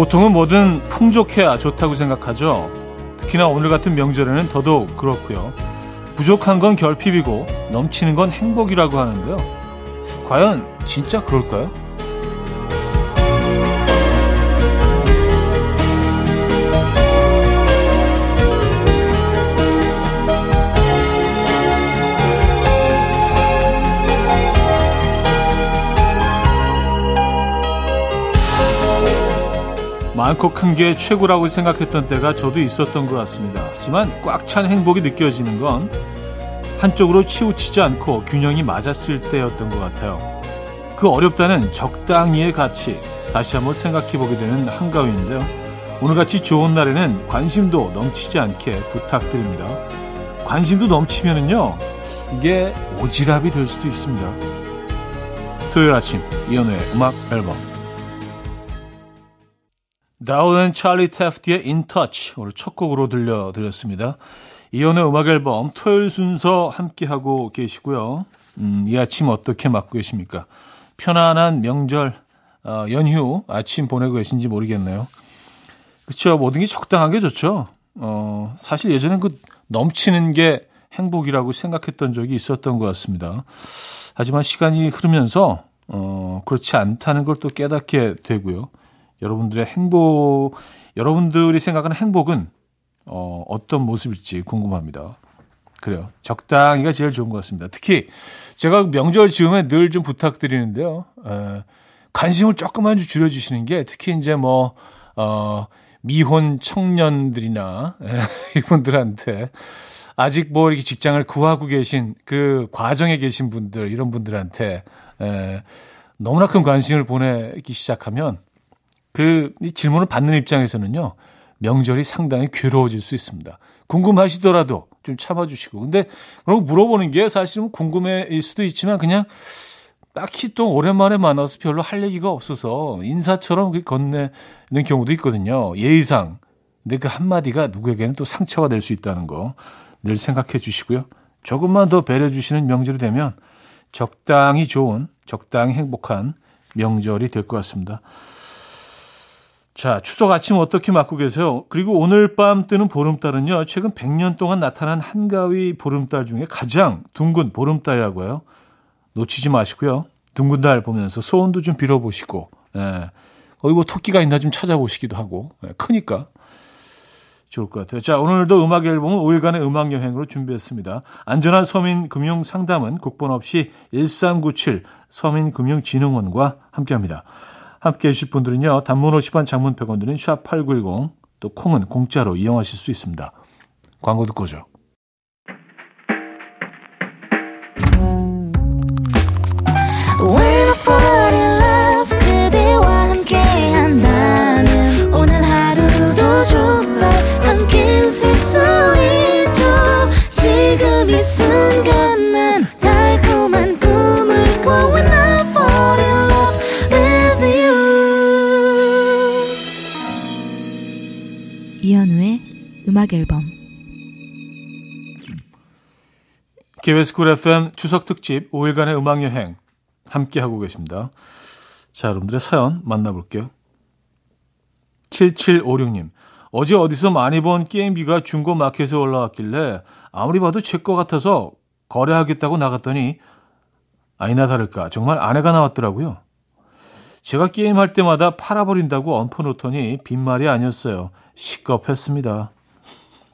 보통은 뭐든 풍족해야 좋다고 생각하죠. 특히나 오늘 같은 명절에는 더더욱 그렇고요. 부족한 건 결핍이고 넘치는 건 행복이라고 하는데요. 과연 진짜 그럴까요? 많고 큰 게 최고라고 생각했던 때가 저도 있었던 것 같습니다. 하지만 꽉 찬 행복이 느껴지는 건 한쪽으로 치우치지 않고 균형이 맞았을 때였던 것 같아요. 그 어렵다는 적당히의 가치 다시 한번 생각해 보게 되는 한가위인데요. 오늘같이 좋은 날에는 관심도 넘치지 않게 부탁드립니다. 관심도 넘치면은요, 이게 오지랖이 될 수도 있습니다. 토요일 아침 이연우의 음악 앨범 다운 찰리 테프트의 Touch 오늘 첫 곡으로 들려드렸습니다. 이연의 음악 앨범 토요일 순서 함께하고 계시고요. 음, 이 아침 어떻게 맞고 계십니까? 편안한 명절 어, 연휴 아침 보내고 계신지 모르겠네요. 그렇죠. 모든 게 적당한 게 좋죠. 어, 사실 예전엔 그 넘치는 게 행복이라고 생각했던 적이 있었던 것 같습니다. 하지만 시간이 흐르면서 어, 그렇지 않다는 걸 또 깨닫게 되고요. 여러분들의 행복, 여러분들이 생각하는 행복은 어, 어떤 모습일지 궁금합니다. 그래요. 적당히가 제일 좋은 것 같습니다. 특히 제가 명절 즈음에 늘 좀 부탁드리는데요. 에, 관심을 조금만 좀 줄여주시는 게 특히 이제 뭐, 어, 미혼 청년들이나 에, 이분들한테 아직 뭐 이렇게 직장을 구하고 계신 그 과정에 계신 분들, 이런 분들한테 에, 너무나 큰 관심을 보내기 시작하면 그 질문을 받는 입장에서는요. 명절이 상당히 괴로워질 수 있습니다. 궁금하시더라도 좀 참아주시고. 근데 그럼 물어보는 게 사실은 궁금해일 수도 있지만 그냥 딱히 또 오랜만에 만나서 별로 할 얘기가 없어서 인사처럼 건네는 경우도 있거든요. 예의상. 근데 그 한마디가 누구에게는 또 상처가 될 수 있다는 거 늘 생각해 주시고요. 조금만 더 배려해 주시는 명절이 되면 적당히 좋은, 적당히 행복한 명절이 될 것 같습니다. 자, 추석 아침 어떻게 맞고 계세요? 그리고 오늘 밤 뜨는 보름달은요, 최근 100년 동안 나타난 한가위 보름달 중에 가장 둥근 보름달이라고 해요. 놓치지 마시고요. 둥근 달 보면서 소원도 좀 빌어보시고, 예. 거기 뭐 토끼가 있나 좀 찾아보시기도 하고, 예, 크니까. 좋을 것 같아요. 자, 오늘도 음악 앨범은 5일간의 음악 여행으로 준비했습니다. 안전한 서민 금융 상담은 국번 없이 1397 서민금융진흥원과 함께 합니다. 함께 해주실 분들은요. 단문 50원 장문 100원 드는 샵8910 또 콩은 공짜로 이용하실 수 있습니다. 광고 듣고 오죠. 음악 앨범 KBS 쿨 FM 추석 특집 5일간의 음악 여행 함께 하고 계십니다. 자, 여러분들의 사연 만나볼게요. 7756님. 어제 어디서 많이 본 게임기가 중고 마켓에 올라왔길래 아무리 봐도 제 거 같아서 거래하겠다고 나갔더니 아니나 다를까 정말 아내가 나왔더라고요. 제가 게임할 때마다 팔아버린다고 얹어놓더니 빈말이 아니었어요. 시겁했습니다.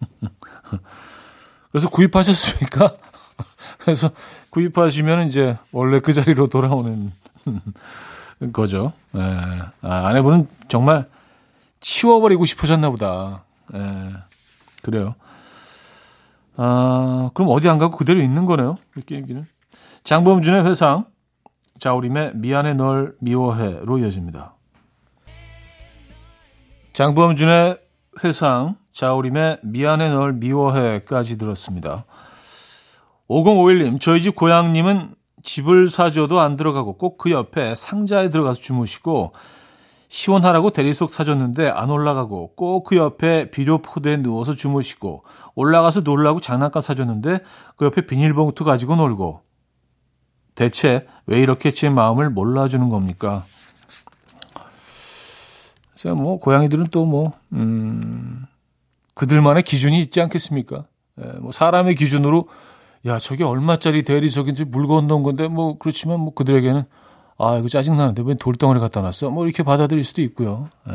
그래서 구입하셨습니까? 그래서 구입하시면 이제 원래 그 자리로 돌아오는 거죠. 예. 아, 아내분은 정말 치워버리고 싶으셨나 보다. 예. 그래요. 아, 그럼 어디 안 가고 그대로 있는 거네요. 이 게임기는. 장범준의 회상, 자우림의 미안해 널 미워해로 이어집니다. 장범준의 회상, 자우림의 미안해 널 미워해까지 들었습니다. 5051님, 저희 집 고양님은 집을 사줘도 안 들어가고 꼭 그 옆에 상자에 들어가서 주무시고 시원하라고 대리석 사줬는데 안 올라가고 꼭 그 옆에 비료 포대에 누워서 주무시고 올라가서 놀라고 장난감 사줬는데 그 옆에 비닐봉투 가지고 놀고 대체 왜 이렇게 제 마음을 몰라주는 겁니까? 그래서 뭐 고양이들은 또 뭐 음, 그들만의 기준이 있지 않겠습니까? 예, 뭐 사람의 기준으로 야 저게 얼마짜리 대리석인지 물건 넣은 건데 뭐 그렇지만 뭐 그들에게는 아 이거 짜증 나는데 왜 돌덩어리 갖다 놨어? 뭐 이렇게 받아들일 수도 있고요. 예.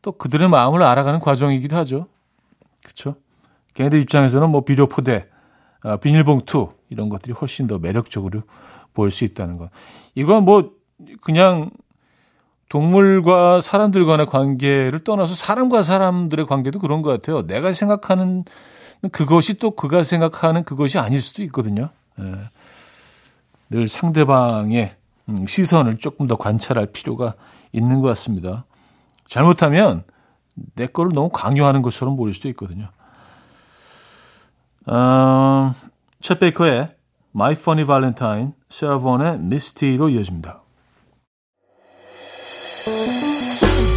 또 그들의 마음을 알아가는 과정이기도 하죠. 그렇죠? 걔네들 입장에서는 뭐 비료 포대, 아, 비닐봉투 이런 것들이 훨씬 더 매력적으로 보일 수 있다는 것. 이건 뭐 그냥 동물과 사람들 간의 관계를 떠나서 사람과 사람들의 관계도 그런 것 같아요. 내가 생각하는 그것이 또 그가 생각하는 그것이 아닐 수도 있거든요. 예. 늘 상대방의 음, 시선을 조금 더 관찰할 필요가 있는 것 같습니다. 잘못하면 내 거를 너무 강요하는 것처럼 보일 수도 있거든요. 어, 챗 베이커의 My Funny Valentine, 세아본의 미스티로 이어집니다.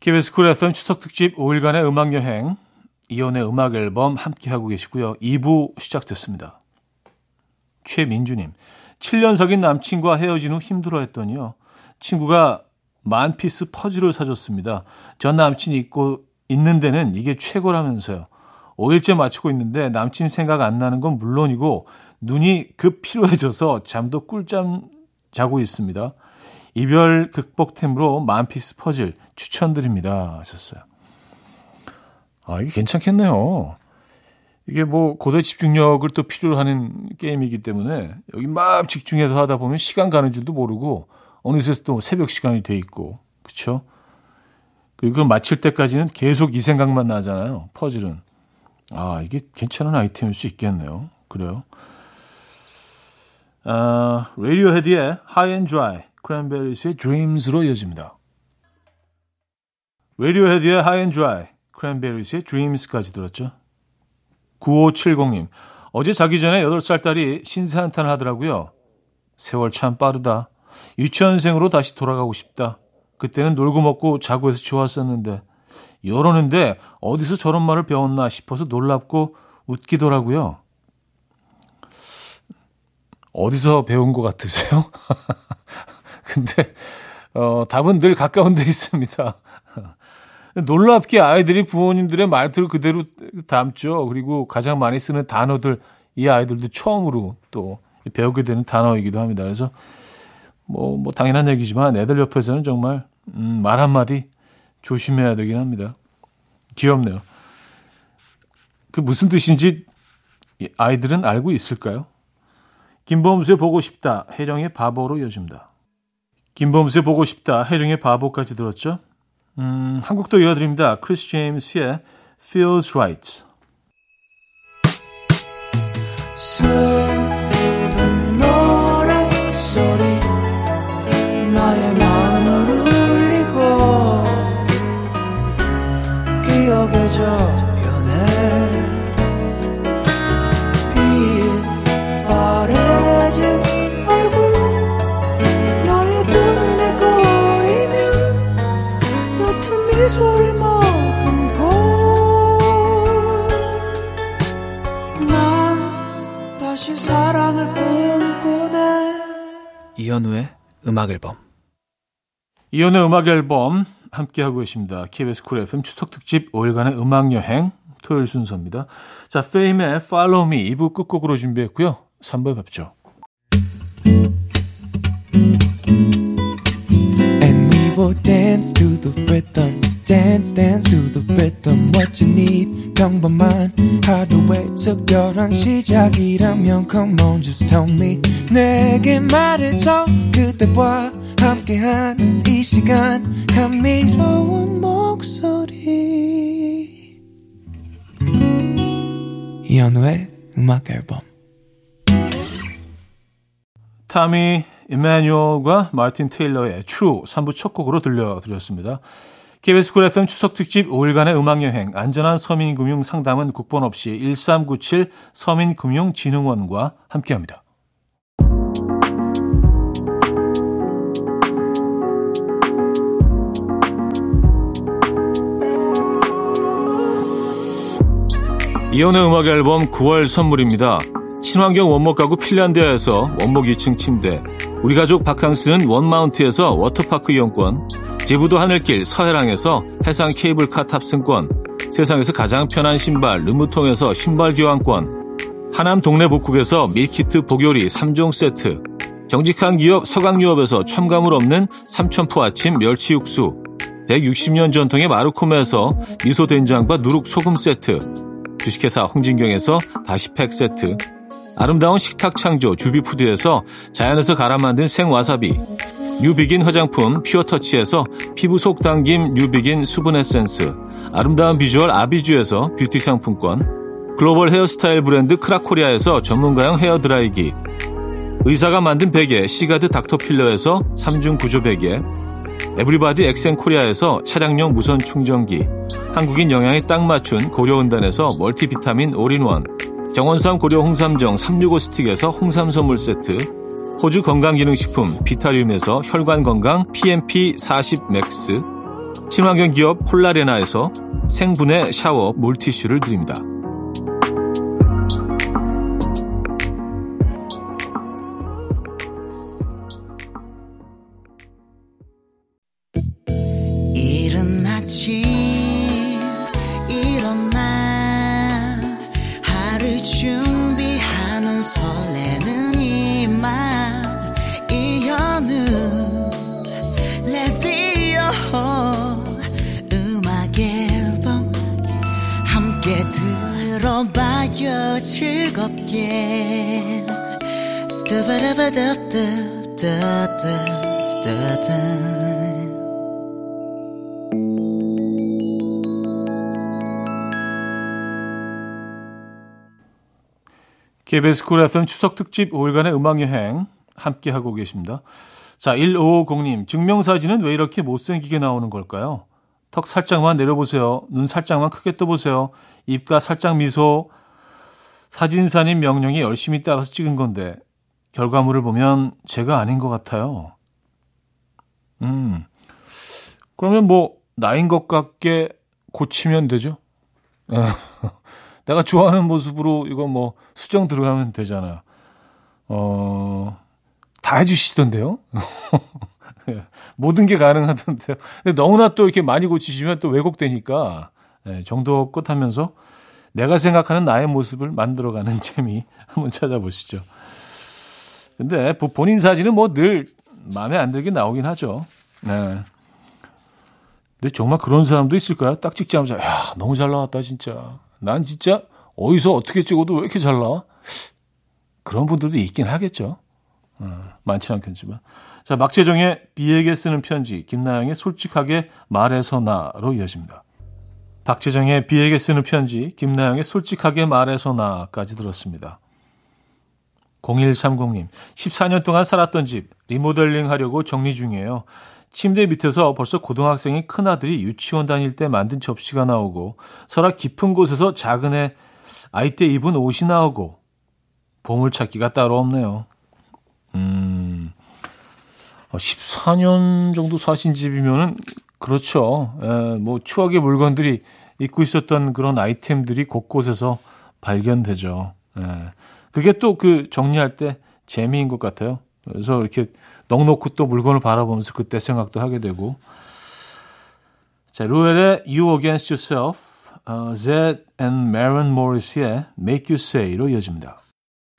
KBS 쿨 FM 추석 특집 5일간의 음악 여행 이현우의 음악 앨범 함께 하고 계시고요. 2부 시작됐습니다. 최민주님, 7년 사귄 남친과 헤어진 후 힘들어했더니요. 친구가 만 피스 퍼즐을 사줬습니다. 전 남친이 입고 있는 데는 이게 최고라면서요. 5일째 맞추고 있는데 남친 생각 안 나는 건 물론이고 눈이 급 피로해져서 잠도 꿀잠 자고 있습니다. 이별 극복템으로 만피스 퍼즐 추천드립니다. 하셨어요. 아, 이게 괜찮겠네요. 이게 뭐 고대 집중력을 또 필요로 하는 게임이기 때문에 여기 막 집중해서 하다 보면 시간 가는 줄도 모르고 어느새 또 새벽 시간이 돼 있고 그렇죠? 그리고 마칠 때까지는 계속 이 생각만 나잖아요. 퍼즐은. 아, 이게 괜찮은 아이템일 수 있겠네요. 그래요. 아, 레디오 헤드의 High and Dry 크랜베리스의 Dreams로 이어집니다. 레디오헤드의 High and Dry, 크랜베리스의 Dreams까지 들었죠. 9570님, 어제 자기 전에 8살 딸이 신세 한탄을 하더라고요. 세월 참 빠르다. 유치원생으로 다시 돌아가고 싶다. 그때는 놀고 먹고 자고 해서 좋았었는데, 이러는데 어디서 저런 말을 배웠나 싶어서 놀랍고 웃기더라고요. 어디서 배운 것 같으세요? 근데 어, 답은 늘 가까운 데 있습니다. 놀랍게 아이들이 부모님들의 말투를 그대로 담죠. 그리고 가장 많이 쓰는 단어들 이 아이들도 처음으로 또 배우게 되는 단어이기도 합니다. 그래서 뭐, 뭐 당연한 얘기지만 애들 옆에서는 정말 음, 말 한마디 조심해야 되긴 합니다. 귀엽네요. 그 무슨 뜻인지 아이들은 알고 있을까요? 김범수의 보고 싶다. 해령의 바보로 이어집니다. 김범수의 보고 싶다. 해령의 바보까지 들었죠? 음, 한국도 이어드립니다. 크리스 제임스의 Feels Right. 미소를 머금고 난 다시 사랑을 꿈꾸네 이현우의 음악 앨범 이현우의 음악 앨범 함께하고 계십니다. KBS 쿨 FM 추석 특집 5일간의 음악 여행 토요일 순서입니다. 자, 페임의 Follow Me 2부 끝곡으로 준비했고요. 3부에 뵙죠. And we will dance to the rhythm. Dance, dance to the rhythm. What you need, 평범한 하루의 특별한 시작이라면 Come on, just tell me. 내게 말해줘. 그대와 함께한 이 시간. 감미로운 목소리. 이현우의 음악 앨범. 타미 이마뉴얼과 마틴 테일러의 True 3부 첫 곡으로 들려드렸습니다. KBS 쿨 FM 추석 특집 5일간의 음악 여행 안전한 서민 금융 상담은 국번 없이 1397 서민금융진흥원과 함께합니다. 이현우의 음악 앨범 9월 선물입니다. 친환경 원목 가구 핀란드에서 원목 2층 침대 우리 가족 바캉스는 원마운트에서 워터파크 이용권 제부도 하늘길 서해랑에서 해상 케이블카 탑승권 세상에서 가장 편한 신발 르무통에서 신발 교환권 하남 동네 복국에서 밀키트 복요리 3종 세트 정직한 기업 서강유업에서 첨가물 없는 삼천포 아침 멸치 육수 160년 전통의 마루코메에서 미소 된장과 누룩 소금 세트 주식회사 홍진경에서 다시팩 세트 아름다운 식탁 창조 주비푸드에서 자연에서 갈아 만든 생와사비 뉴비긴 화장품 퓨어터치에서 피부 속 당김 뉴비긴 수분 에센스 아름다운 비주얼 아비주에서 뷰티 상품권 글로벌 헤어스타일 브랜드 크라코리아에서 전문가용 헤어드라이기 의사가 만든 베개 시가드 닥터필러에서 3중 구조 베개 에브리바디 엑센코리아에서 차량용 무선 충전기 한국인 영양에 딱 맞춘 고려은단에서 멀티비타민 올인원 정원삼 고려 홍삼정 365 스틱에서 홍삼 선물 세트 호주 건강기능식품 비타리움에서 혈관건강 PMP 40 맥스 친환경 기업 폴라레나에서 생분해 샤워 물티슈를 드립니다. 함께 들어봐요 즐겁게 KBS 쿨 FM 추석 특집 5일간의 음악여행 함께하고 계십니다. 자, 1550님, 증명사진은 왜 이렇게 못생기게 나오는 걸까요? 턱 살짝만 내려보세요. 눈 살짝만 크게 떠보세요. 입가 살짝 미소. 사진사님 명령이 열심히 따라서 찍은 건데, 결과물을 보면 제가 아닌 것 같아요. 음. 그러면 뭐, 나인 것 같게 고치면 되죠? 내가 좋아하는 모습으로 이거 뭐 수정 들어가면 되잖아요. 어, 다 해주시던데요? 모든 게 가능하던데요. 근데 너무나 또 이렇게 많이 고치시면 또 왜곡되니까 네, 정도껏 하면서 내가 생각하는 나의 모습을 만들어가는 재미 한번 찾아보시죠. 근데 본인 사진은 뭐 늘 마음에 안 들게 나오긴 하죠. 네. 근데 정말 그런 사람도 있을까요? 딱 찍자마자 야 너무 잘 나왔다 진짜. 난 진짜 어디서 어떻게 찍어도 왜 이렇게 잘 나와? 그런 분들도 있긴 하겠죠. 어, 많지 않겠지만. 자, 막재정의 비에게 쓰는 편지, 김나영의 솔직하게 말해서 나로 이어집니다. 박재정의 비에게 쓰는 편지, 김나영의 솔직하게 말해서 나까지 들었습니다. 0130님, 14년 동안 살았던 집, 리모델링 하려고 정리 중이에요. 침대 밑에서 벌써 고등학생인 큰아들이 유치원 다닐 때 만든 접시가 나오고 서랍 깊은 곳에서 작은 애 아이 때 입은 옷이 나오고 보물찾기가 따로 없네요. 음, 14년 어, 정도 사신 집이면은 그렇죠. 에, 뭐 추억의 물건들이 입고 있었던 그런 아이템들이 곳곳에서 발견되죠. 에, 그게 또 그 정리할 때 재미인 것 같아요. 그래서 이렇게 넉넉히 또 물건을 바라보면서 그때 생각도 하게 되고. 자, 루엘의 You Against Yourself, 어, Zed and Maren Morris의 Make You Say로 이어집니다.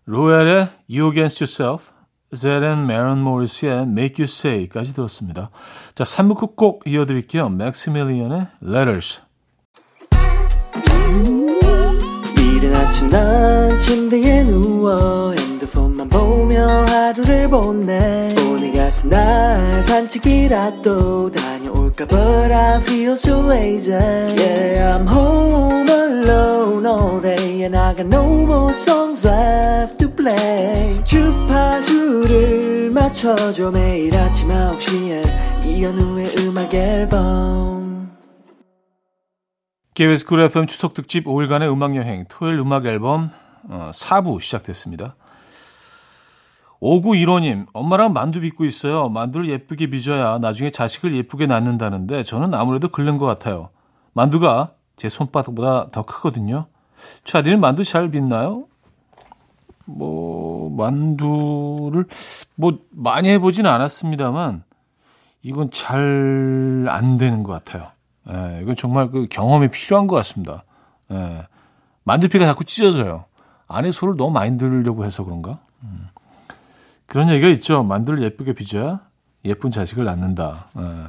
루엘의 You Against Yourself, And Maren Morris의 Make You Say까지 들었습니다. 자, 3부 끝곡 이어드릴게요. 맥시밀리언의 Letters. 이른 아침 난 침대에 누워 핸드폰만 보며 하루를 보내 오늘 같은 날 산책이라도 다녀올까 But I feel so lazy Yeah I'm home alone all day And I got no more songs left play 주파수를 맞춰줘 매일 아침 9시에 이현우의 음악 앨범 KBS 쿨 FM 추석 특집 5일간의 음악 여행 토요일 음악 앨범 어, 4부 시작됐습니다. 5915님, 엄마랑 만두 빚고 있어요. 만두를 예쁘게 빚어야 나중에 자식을 예쁘게 낳는다는데 저는 아무래도 그른 것 같아요. 만두가 제 손바닥보다 더 크거든요. 차디는 만두 잘 빚나요? 뭐, 만두를, 뭐, 많이 해보진 않았습니다만, 이건 잘 안 되는 것 같아요. 예, 이건 정말 그 경험이 필요한 것 같습니다. 예, 만두피가 자꾸 찢어져요. 안에 소를 너무 많이 들으려고 해서 그런가? 음. 그런 얘기가 있죠. 만두를 예쁘게 빚어야 예쁜 자식을 낳는다. 예.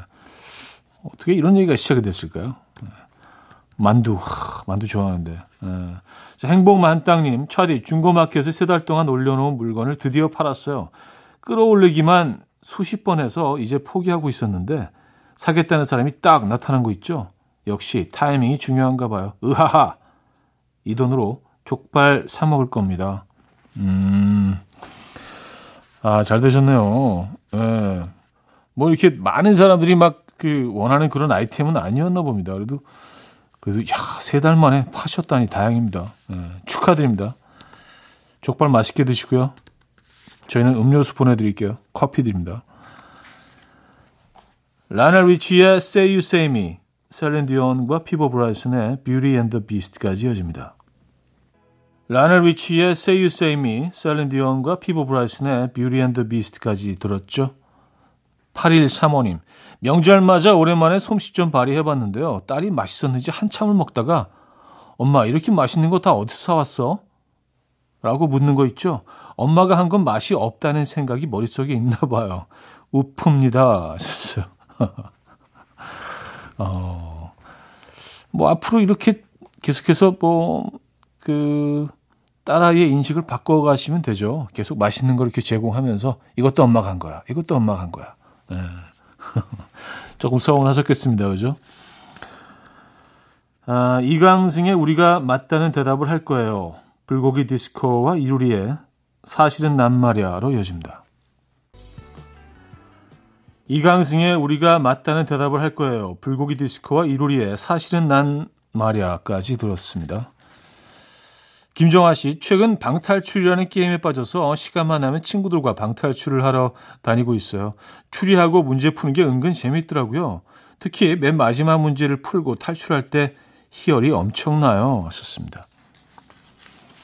어떻게 이런 얘기가 시작이 됐을까요? 예. 만두, 하, 만두 좋아하는데. 예. 자, 행복만땅님, 차디, 중고마켓에 세 달 동안 올려놓은 물건을 드디어 팔았어요. 끌어올리기만 수십 번 해서 이제 포기하고 있었는데, 사겠다는 사람이 딱 나타난 거 있죠? 역시 타이밍이 중요한가 봐요. 으하하! 이 돈으로 족발 사 먹을 겁니다. 음, 아, 잘 되셨네요. 예. 뭐 이렇게 많은 사람들이 막 그 원하는 그런 아이템은 아니었나 봅니다. 그래도, 그래도, 야, 세 달 만에 파셨다니 다행입니다. 예, 축하드립니다. 족발 맛있게 드시고요. 저희는 음료수 보내드릴게요. 커피 드립니다. 라이오넬 리치의 Say You Say Me, 셀린 디온과 피보 브라이슨의 Beauty and the Beast까지 이어집니다. 라이오넬 리치의 Say You Say Me, 셀린 디온과 피보 브라이슨의 Beauty and the Beast까지 들었죠. 8135님, 명절 맞아 오랜만에 솜씨 좀 발휘해봤는데요. 딸이 맛있었는지 한참을 먹다가 엄마 이렇게 맛있는 거 다 어디서 사왔어? 라고 묻는 거 있죠. 엄마가 한 건 맛이 없다는 생각이 머릿속에 있나 봐요. 하셨어요. 어, 뭐 앞으로 이렇게 계속해서 뭐 그 딸아이의 인식을 바꿔가시면 되죠. 계속 맛있는 걸 이렇게 제공하면서 이것도 엄마가 한 거야. 이것도 엄마가 한 거야. 네. 조금 서운하셨겠습니다. 그죠? 아, 이강승의 우리가 맞다는 대답을 할 거예요. 불고기 디스코와 이루리의 사실은 난 말이야로 이어집니다. 이강승의 우리가 맞다는 대답을 할 거예요. 불고기 디스코와 이루리의 사실은 난 말이야까지 들었습니다. 김정아 씨, 최근 방탈출이라는 게임에 빠져서 시간만 나면 친구들과 방탈출을 하러 다니고 있어요. 추리하고 문제 푸는 게 은근 재밌더라고요. 특히 맨 마지막 문제를 풀고 탈출할 때 희열이 엄청나요. 하셨습니다.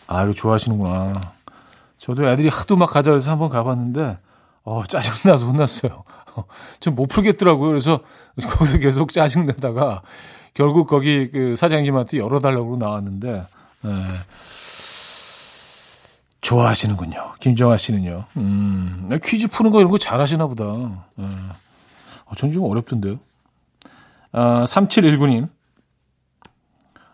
아, 이거 좋아하시는구나. 저도 애들이 하도 막 가자 그래서 한번 가봤는데, 어, 짜증나서 혼났어요. 좀 못 풀겠더라고요. 그래서 거기서 계속 짜증내다가 결국 거기 그 사장님한테 열어달라고 나왔는데, 네. 좋아하시는군요. 김정아 씨는요. 음, 퀴즈 푸는 거 이런 거 잘하시나 보다. 네. 어, 전좀 어렵던데요. 아, 3719님.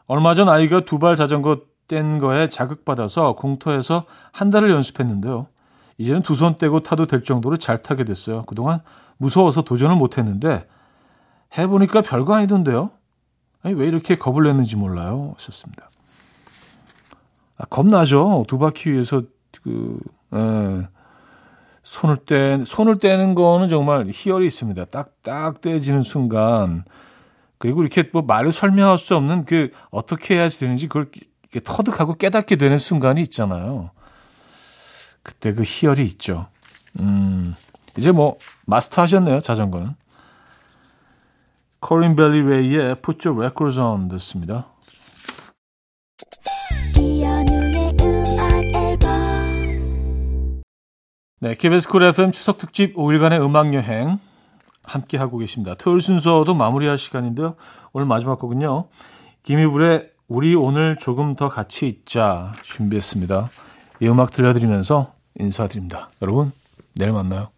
얼마 전 아이가 두 발 자전거 뗀 거에 자극받아서 공터에서 한 달을 연습했는데요. 이제는 두 손 떼고 타도 될 정도로 잘 타게 됐어요. 그동안 무서워서 도전을 못 했는데 해보니까 별거 아니던데요. 아니, 왜 이렇게 겁을 냈는지 몰라요. 하셨습니다. 아, 겁나죠. 두 바퀴 위에서 그 에, 손을 떼 손을 떼는 거는 정말 희열이 있습니다. 딱딱 떼지는 순간 그리고 이렇게 뭐 말로 설명할 수 없는 그 어떻게 해야 되는지 그걸 이렇게 터득하고 깨닫게 되는 순간이 있잖아요. 그때 그 희열이 있죠. 음, 이제 뭐 마스터 하셨네요, 자전거는. 코린 벨리 레이의 Put Your Records On 듣습니다. 네, KBS 쿨 FM 추석 특집 5일간의 음악 여행 함께 하고 계십니다. 토요일 순서도 마무리할 시간인데요. 오늘 마지막 곡은요. 김희불의 우리 오늘 조금 더 같이 있자 준비했습니다. 이 음악 들려드리면서 인사드립니다. 여러분, 내일 만나요.